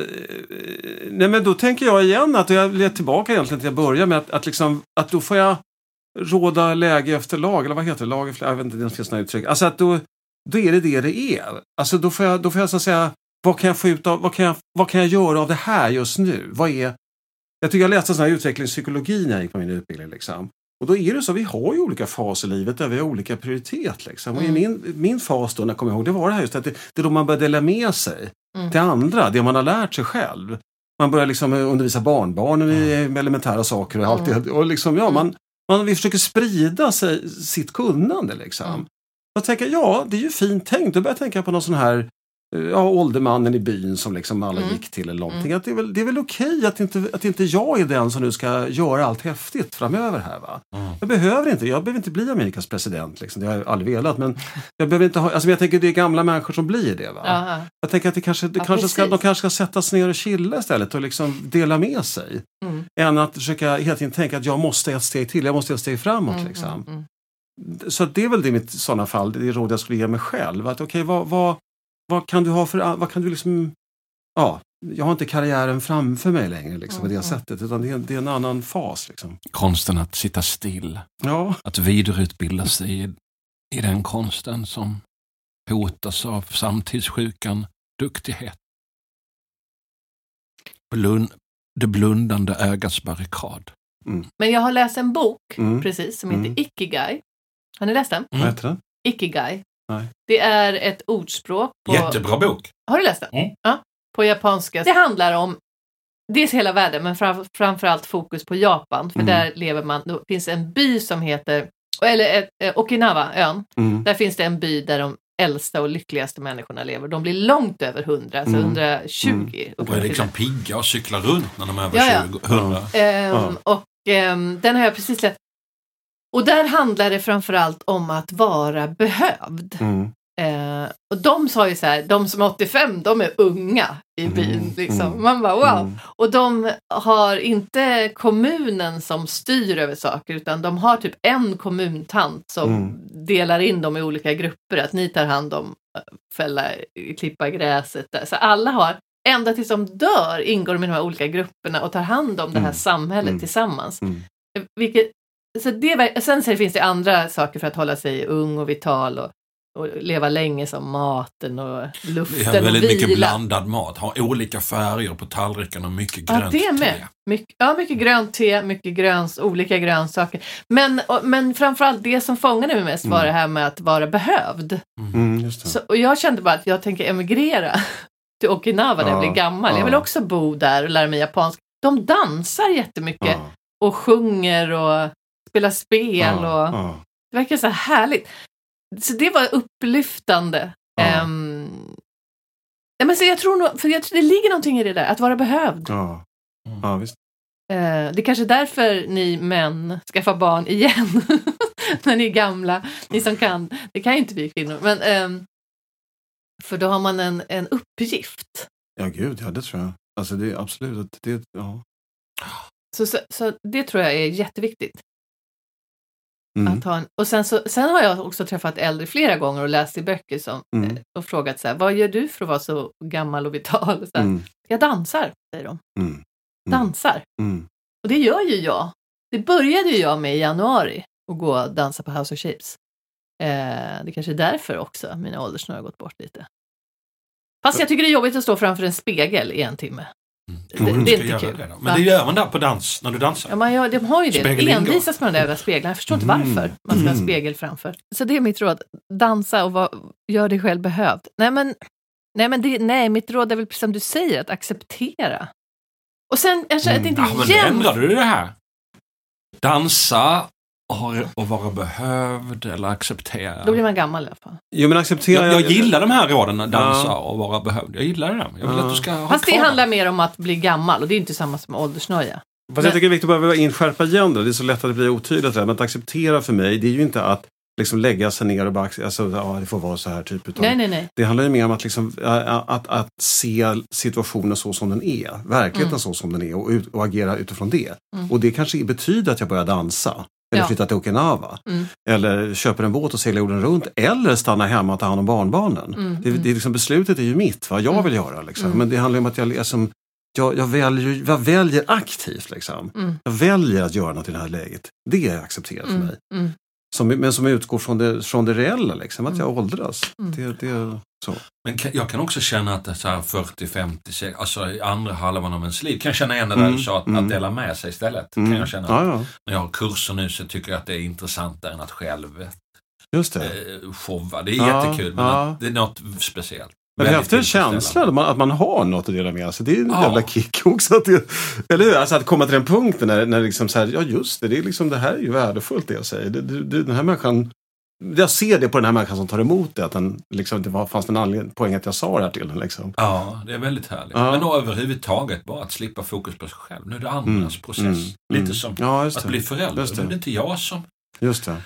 nej, men då tänker jag igen att jag är tillbaka egentligen till jag började med att, att, liksom, att då får jag råda läge efter lag, eller vad heter det? Lag efter, jag vet inte, det finns några uttryck. Alltså att då, då är det det det är. Alltså då får jag, då får jag så att säga, vad kan jag få ut av, vad kan jag, vad kan jag göra av det här just nu? Vad är, jag tycker jag läste sån här utvecklingspsykologi när jag gick på min utbildning. Liksom. Och då är det så, vi har ju olika faser i livet där vi har olika prioritet. Liksom. Och i Mm. min, min fas då, när jag kommer ihåg, det var det här just att det, det är då man börjar dela med sig Mm. till andra, det man har lärt sig själv. Man börjar liksom eh, undervisa barnbarnen i elementära saker och allt Mm. det. Och liksom, ja, man, man, vi försöker sprida sig, sitt kunnande. Liksom. Mm. Jag tänker, ja, det är ju fint tänkt. Då börjar jag tänka på någon sån här ja, åldermannen i byn som liksom alla Mm. gick till eller någonting. Att det är väl, det är väl okej att inte, att inte jag är den som nu ska göra allt häftigt framöver här. Va? Mm. Jag behöver inte, jag behöver inte bli Amerikas president. Liksom. Det har jag aldrig velat. Men jag behöver inte ha, alltså, jag tänker det är gamla människor som blir det. Va? Ja. Jag tänker att det kanske, det Ja, kanske ska, de kanske ska sätta sig ner och chilla istället och liksom dela med sig. Mm. Än att försöka hela tiden tänka att jag måste ett steg till, jag måste ett steg framåt. Mm, liksom. mm, mm. Så det är väl det i mitt sådana fall, det är råd jag skulle ge mig själv. Att okej, vad, vad, vad kan du ha för, vad kan du liksom, ja, jag har inte karriären framför mig längre liksom, på det Mm. sättet. Utan det är, det är en annan fas. Liksom. Konsten att sitta still. Ja, Att vidareutbilda sig i, i den konsten som hotas av samtidssjukan duktighet. Blund, det blundande ögats barrikad. Men jag har läst en bok Mm. precis som heter Mm. Ikigai. Har ni läst den? vad heter den? Ikigai. Nej. Det är ett ordspråk. På, Jättebra bok. Har du läst den? Mm. Ja, på japanska. Det handlar om dels hela världen, men fram, framförallt fokus på Japan. För Mm. där lever man, det finns en by som heter, eller ett, eh, Okinawa, ön. Mm. Där finns det en by där de äldsta och lyckligaste människorna lever. De blir långt över 100, så Mm. 120. De är liksom pigga och cyklar runt när de är över Ja, ja. 20, 100. Ehm, Ja. Och ehm, den har jag precis läst. Och där handlar det framförallt om att vara behövd. Mm. Eh, och de sa ju så här, de som är 85, de är unga i Mm, byn. Liksom. mm, Man bara wow. Mm. Och de har inte kommunen som styr över saker utan de har typ en kommuntant som Mm. delar in dem i olika grupper. Att ni tar hand om eh, fälla, klippa gräset. Där. Så alla har, ända tills de dör ingår de i de här olika grupperna och tar hand om det här Mm. samhället Mm. tillsammans. Mm. Vilket, så det, var- sen så finns det andra saker för att hålla sig ung och vital och, och leva länge som maten och luften har väldigt och mycket vila. blandad mat. Har olika färger på tallriken och mycket grönt Ja, det med. te. Mycket, ja, mycket grönt te, mycket gröns, olika grönsaker. Men, och, men framförallt det som fångade mig mest var Mm. det här med att vara behövd. Mm, just det. Så, och jag kände bara att jag tänker emigrera till Okinawa när jag Ja, blir gammal. Jag vill ja. också bo där och lära mig japanska. De dansar jättemycket ja, och sjunger och spelar spel. ja, och ja. Det verkar så här härligt. Så det var upplyftande. Ja. Ehm, ja, men så jag tror nog, för jag tror det ligger någonting i det där, att vara behövd. Ja. Mm. ja, visst. Eh, det är kanske är därför ni män skaffar barn igen. När ni är gamla. Ni som kan. Det kan ju inte vi kvinnor. Men, ehm, för då har man en, en uppgift. Ja, gud, ja, det tror jag. Alltså, det är absolut. Det, ja. Så, så, så det tror jag är jätteviktigt. Mm. Att ha en, och sen, så, sen har jag också träffat äldre flera gånger och läst i böcker som, Mm. eh, och frågat så här, vad gör du för att vara så gammal och vital? Så här, Mm. Jag dansar, säger de. Mm. Mm. Dansar. Mm. Och det gör ju jag. Det började ju jag med i januari, att gå och dansa på House of Shapes. Eh, det kanske är därför också mina åldersnöre har gått bort lite. Fast jag tycker det är jobbigt att stå framför en spegel i en timme. Det, Mm. det är inte kul. det? Men det gör man där på dans, när du dansar. Ja, man gör, de har ju det. Envisas med de där speglarna. Jag förstår inte Mm. varför man ska ha Mm. spegel framför. Så det är mitt råd. Dansa och var, gör dig själv behövd. Nej, men, nej, men det, nej, mitt råd är väl precis som du säger, att acceptera. Och sen, jag känner att det inte Ja, men nu jämnt. ändrade du det här. Dansa och och vara behövd eller acceptera. Då blir man gammal i alla fall. Jo, men acceptera... jag, jag gillar de här råden, dansa Ja. och vara behövd. Jag gillar det. Jag vill Ja. att du ska ha Fast det kvar handlar mer om att bli gammal och det är inte samma som åldersnöja. Fast jag tycker det är viktigt att bara inskärpa igen det. Det är så lätt att det blir otydligt. där. Men att acceptera för mig, det är ju inte att liksom lägga sig ner och bara, alltså, ja, det får vara så här typ. Utan Nej, nej, nej. Det handlar ju mer om att, liksom, ä- att, att se situationen så som den är. Verkligheten Mm. så som den är och, och agera utifrån det. Mm. Och det kanske betyder att jag börjar dansa. Eller Ja. flyttar till Okinawa. Mm. Eller köper en båt och seglar jorden runt. Eller stannar hemma och tar hand om barnbarnen. Mm, Det, mm. det är liksom, beslutet är ju mitt, vad jag Mm. vill göra. Liksom. Mm. Men det handlar om att jag, liksom, jag, jag, väljer, jag väljer aktivt. Liksom. Mm. Jag väljer att göra något i det här läget. Det är accepterat för mig. Mm. Som, men som utgår från det, från det reella, liksom, att Mm. jag åldras. Mm. Det, det, så. Men kan- jag kan också känna att det är så här 40, 50, 60, alltså i andra halvan av ens liv. Kan jag känna igen det där Mm, du sa, att, mm. att dela med sig istället. Mm. Kan jag känna. Ja, ja, När jag har kurser nu så tycker jag att det är intressantare än att själv just det. eh, showa. Det är Ja, jättekul, men ja. att det är något speciellt. Men det är Väldigt häftig känsla att man, att man har något att dela med sig. Det är en Ja. jävla kick också. Att det, eller hur? Alltså att komma till den punkten när, när liksom så här, ja just det, det, är liksom, det här är ju värdefullt det jag säger. Det, det, det, den här människan, jag ser det på den här människan som tar emot det, att den, liksom, det var, fanns en poäng att jag sa det här till den. Liksom. Ja, det är väldigt härligt. Ja. Men då överhuvudtaget bara att slippa fokus på sig själv. Nu är det andras Mm, process. mm, Lite mm. som Ja, att det. bli förälder. Just Nu det. är det inte jag som... Just det.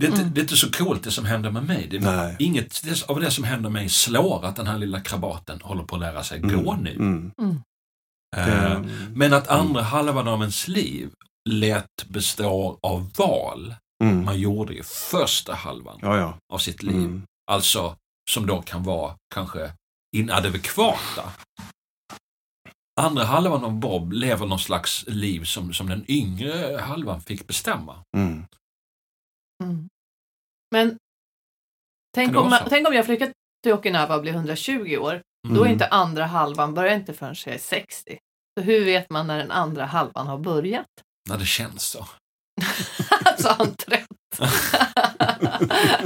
Det är, inte, Mm. det är inte så coolt det som händer med mig. Det är inget det, av det som händer mig slår att den här lilla krabaten håller på att lära sig gå nu. Mm. Det- Men att andra halvan av ens liv lätt består av val mm. man gjorde i första halvan Ja, ja. av sitt liv. Mm. Alltså som då kan vara kanske inadekvata. andra halvan av Bob lever någon slags liv som, som den yngre halvan fick bestämma. Mm. Mm. Men tänk om, så? tänk om jag flyttar till Okinawa och blir 120 år. Då är Mm. inte andra halvan, börjar inte förrän jag är 60. Så hur vet man när den andra halvan har börjat? När det känns så. alltså han trött.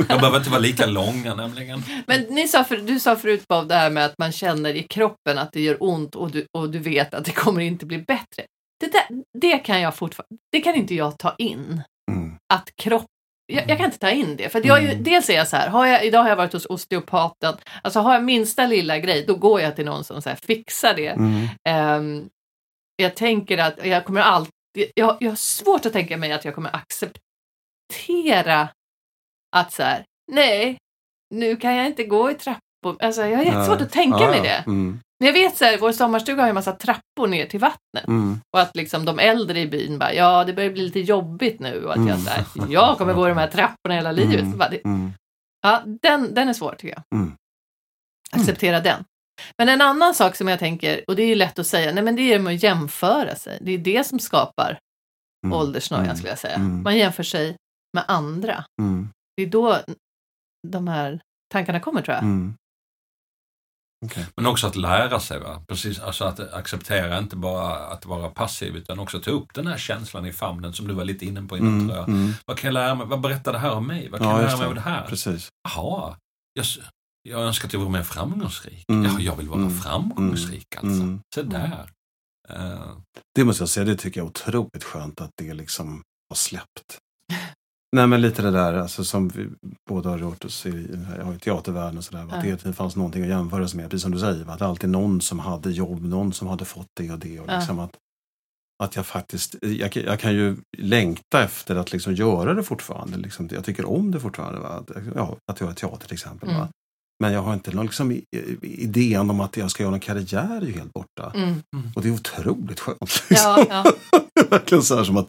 De behöver inte vara lika långa nämligen. Men ni sa för, du sa förut Bob det här med att man känner i kroppen att det gör ont och du, och du vet att det kommer inte bli bättre. Det, där, det kan jag fortfarande, det kan inte jag ta in. Mm. Att kropp, jag, jag kan inte ta in det. För jag, Mm. dels är jag så här, har jag, idag har jag varit hos osteopaten, alltså har jag minsta lilla grej, då går jag till någon som så här, fixar det. Mm. Ehm, jag tänker att jag kommer alltid, jag, jag har svårt att tänka mig att jag kommer acceptera att så här, nej, nu kan jag inte gå i trappor. Alltså jag har jättesvårt att tänka Ja, mig ja. det. Mm. Jag vet så här, vår sommarstuga har ju en massa trappor ner till vattnet. Mm. Och att liksom de äldre i byn bara, ja det börjar bli lite jobbigt nu. Och att jag Mm. så här, jag kommer gå i de här trapporna hela livet. Mm. Bara, det, Mm. ja, den, den är svår tycker jag. Mm. Acceptera den. Men en annan sak som jag tänker, och det är ju lätt att säga, nej men det är med att jämföra sig. Det är det som skapar Mm. åldersnoja Mm. skulle jag säga. Man jämför sig med andra. Det är då de här tankarna kommer tror jag. Mm. Okej. Men också att lära sig. Va? Precis, alltså att acceptera inte bara att vara passiv utan också ta upp den här känslan i famnen som du var lite inne på innan Mm. Mm. Vad kan jag lära mig? Vad berättar det här om mig? Vad kan Ja, jag lära mig av det här? Precis. Jaha, jag, jag önskar att jag vore mer framgångsrik. Mm. Ja, jag vill vara Mm. framgångsrik alltså. Mm. Så där. Eh, Det måste jag säga, det tycker jag är otroligt skönt att det liksom har släppt. Nej men lite det där alltså, som vi båda har gjort oss i, ju teatervärlden och sådär. Ja. Att det fanns någonting att jämföra sig med, precis som du säger. Att det alltid någon som hade jobb, någon som hade fått det och det. Och Ja. liksom att, att jag faktiskt, jag, kan- jag kan ju längta efter att liksom göra det fortfarande. Liksom, jag tycker om det fortfarande. Va? Att, ja, att göra teater till exempel. Mm. Men jag har inte någon liksom, i- i- idén om att jag ska göra någon karriär är ju helt borta. Mm. Och det är otroligt skönt. Liksom. Ja, ja. Verkligen så här som att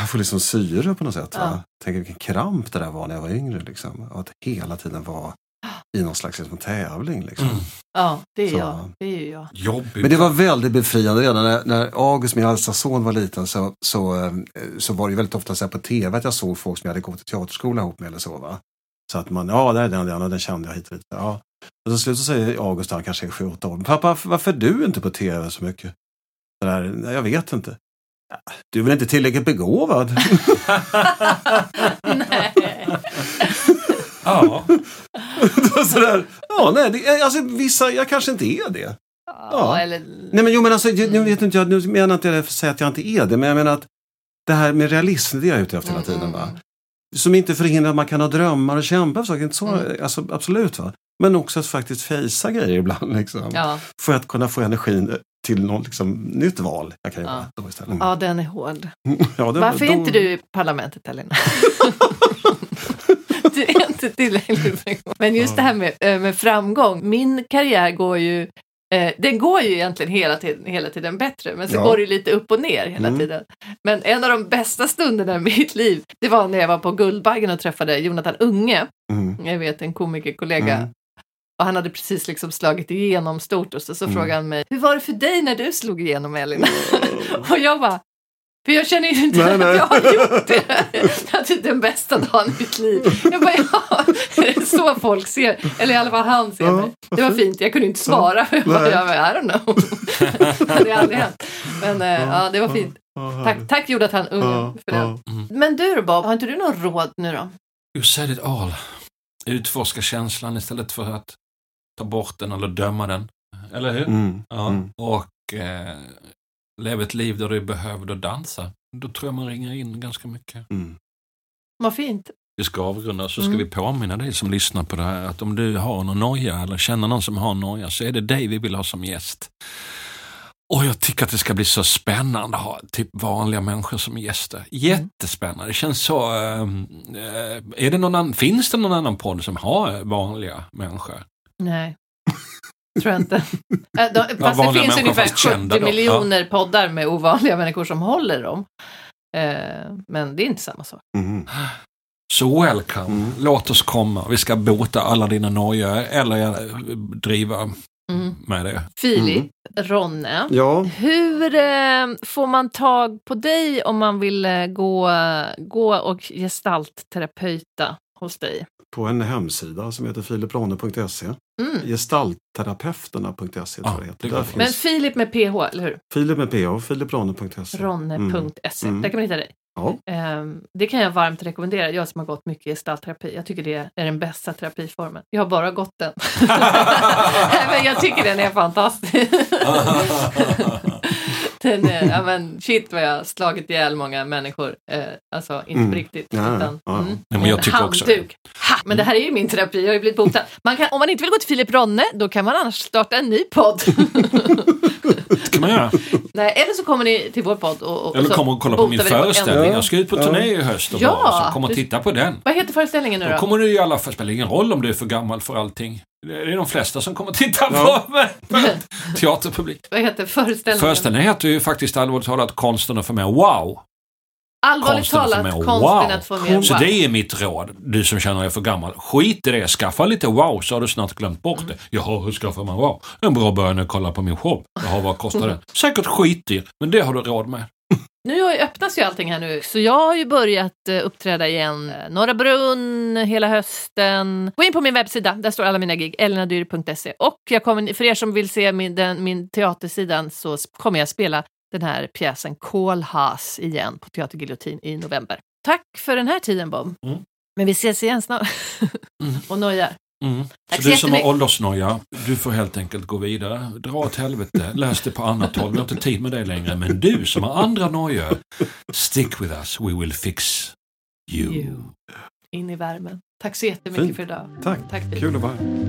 jag får liksom syre på något sätt. Ja. Tänk vilken kramp det där var när jag var yngre. Liksom. Och att hela tiden vara i någon slags liksom, tävling. Liksom. mm. ja, det är Så. jag. Det är ju jag. Jobbigt. Men det var väldigt befriande redan när, när August, min äldsta son, var liten så, så, eh, så var det väldigt ofta så här på tv att jag såg folk som jag hade gått i teaterskola ihop med eller så. Va? Så att man, ja, där är den, den och den kände jag hit och dit. Ja. Och så slut så säger August, han kanske är 7-8 år, pappa varför- är du inte på tv så mycket? Så där, "Nej, jag vet inte. "Ja, Du är väl inte tillräckligt begåvad? Nej. Ja, Sådär, ja, nej, det, alltså, vissa, jag kanske inte är det. Ja, eller... Nej men jo men alltså, jag- nu vet inte jag, nu menar jag inte det för att säga att jag inte är det, men jag menar att det här med realism, det är jag ute efter hela Mm, tiden. mm, Va? mm. Som inte förhindrar att man kan ha drömmar och kämpa för saker, inte så, Mm. alltså, absolut. Va? Men också att faktiskt fejsa grejer ibland. Liksom, Ja. För att kunna få energin till något liksom, nytt val jag kan Ja. göra. Då istället. ja, den är hård. Ja, det- Varför är då- inte du i parlamentet, Elina? du är inte tillräckligt. Men just det här med, eh, med framgång. Min karriär går ju Eh, den går ju egentligen hela tiden, hela tiden bättre, men så Ja. går det lite upp och ner hela Mm. tiden. Men en av de bästa stunderna i mitt liv, det var när jag var på Guldbaggen och träffade Jonathan Unge, Mm. jag vet en komikerkollega. Mm. Och han hade precis liksom slagit igenom stort och så, så Mm. frågade han mig, hur var det för dig när du slog igenom Elina? och jag bara, för jag känner ju inte Nej, att nej. jag har gjort det. Det är den bästa dagen i mitt liv. Jag bara, ja, är det så folk ser? Eller i alla fall han ser Ja, mig. Det var fint, jag kunde inte svara. Jag bara, ja, men I don't know. det hade aldrig hänt. Men eh, ja, det var fint. Ja, Tack, tack Jonathan Unge ja, för det. ja. Men du då Bob, har inte du någon råd nu då? You said it all. Utforska känslan istället för att ta bort den eller döma den. Eller hur? Mm. Ja. Mm. Och eh, lev ett liv där du är behövd att dansa. Då tror jag man ringer in ganska mycket. Mm. Vad fint. Vi ska avrunda så ska Mm. vi påminna dig som lyssnar på det här att om du har någon noja eller känner någon som har noja så är det dig vi vill ha som gäst. Och jag tycker att det ska bli så spännande att ha typ vanliga människor som gäster. Jättespännande. Det känns så... eh, är det någon annan, finns det någon annan podd som har vanliga människor? Nej. Tror jag inte. Äh, då, fast det finns ungefär fast kända 70 då. miljoner poddar med ovanliga människor som håller dem. Eh, men det är inte samma sak. Mm. Så welcome. Mm. Låt oss komma. Vi ska bota alla dina nojor eller eh, driva Mm. med det. Filip, Ronne. Ja, Hur eh, får man tag på dig om man vill eh, gå, gå och gestaltterapeuta hos dig? På en hemsida som heter filipronne.se. Mm. Gestaltterapeuterna.se tror jag det heter. det går Där fint. Men finns Filip med PH, eller hur? Filip med PH, filipronne.se. Ronne.se. Mm. Där kan man hitta dig. Ja. Ehm, det kan jag varmt rekommendera. Jag som har gått mycket gestaltterapi. Jag tycker det är den bästa terapiformen. Jag har bara gått den. Men jag tycker den är fantastisk. den är, ja, men shit vad jag har slagit ihjäl många människor. Eh, alltså inte Mm. på riktigt. Ja, utan, ja. mm, Nej, men jag tycker också- handduk. Ha, men det här är ju min terapi, jag har ju blivit botad. Man kan, om man inte vill gå till Filip Ronne, då kan man annars starta en ny podd. Det kan man göra. Nej, eller så kommer ni till vår podd och, och Eller så kommer och kolla på botar min vi det på en- föreställning. Ja. Jag ska ut på turné i höst och Ja, bara, så kom och du- titta på den. Vad heter föreställningen nu Då då? kommer det i alla fall, spelar ingen roll om du är för gammal för allting. Det är de flesta som kommer titta Ja. på mig. Teaterpublik. Vad heter föreställningen? Föreställningen heter ju faktiskt allvarligt talat konsten att få mer wow. Allvarligt talat, konsten wow. att få mer Så wow. det är mitt råd, du som känner dig för gammal. Skit i det, skaffa lite wow så har du snart glömt bort Mm. det. Jaha, hur skaffar man wow? En bra början är att kolla på min show. Jaha, vad kostar den? Säkert skitdyr, men det har du råd med. Nu öppnas ju allting här nu, så jag har ju börjat eh, uppträda igen. Eh, Norra Brunn hela hösten. Gå in på min webbsida, där står alla mina gig, elinadyr.se. Och jag kommer, för er som vill se min, den, min teatersidan så kommer jag spela den här pjäsen Kolhas igen på Teater Giljotin i november. Tack för den här tiden Bob. Mm. Men vi ses igen snart. Mm. och nojar. Mm. Så du som har åldersnoja, du får helt enkelt gå vidare. Dra åt helvete, läs det på annat håll. Vi har inte tid med det längre. Men du som har andra nojor, stick with us, we will fix you. You. In i värmen. Tack så jättemycket Fint. för idag. Tack, Tack kul att vara här.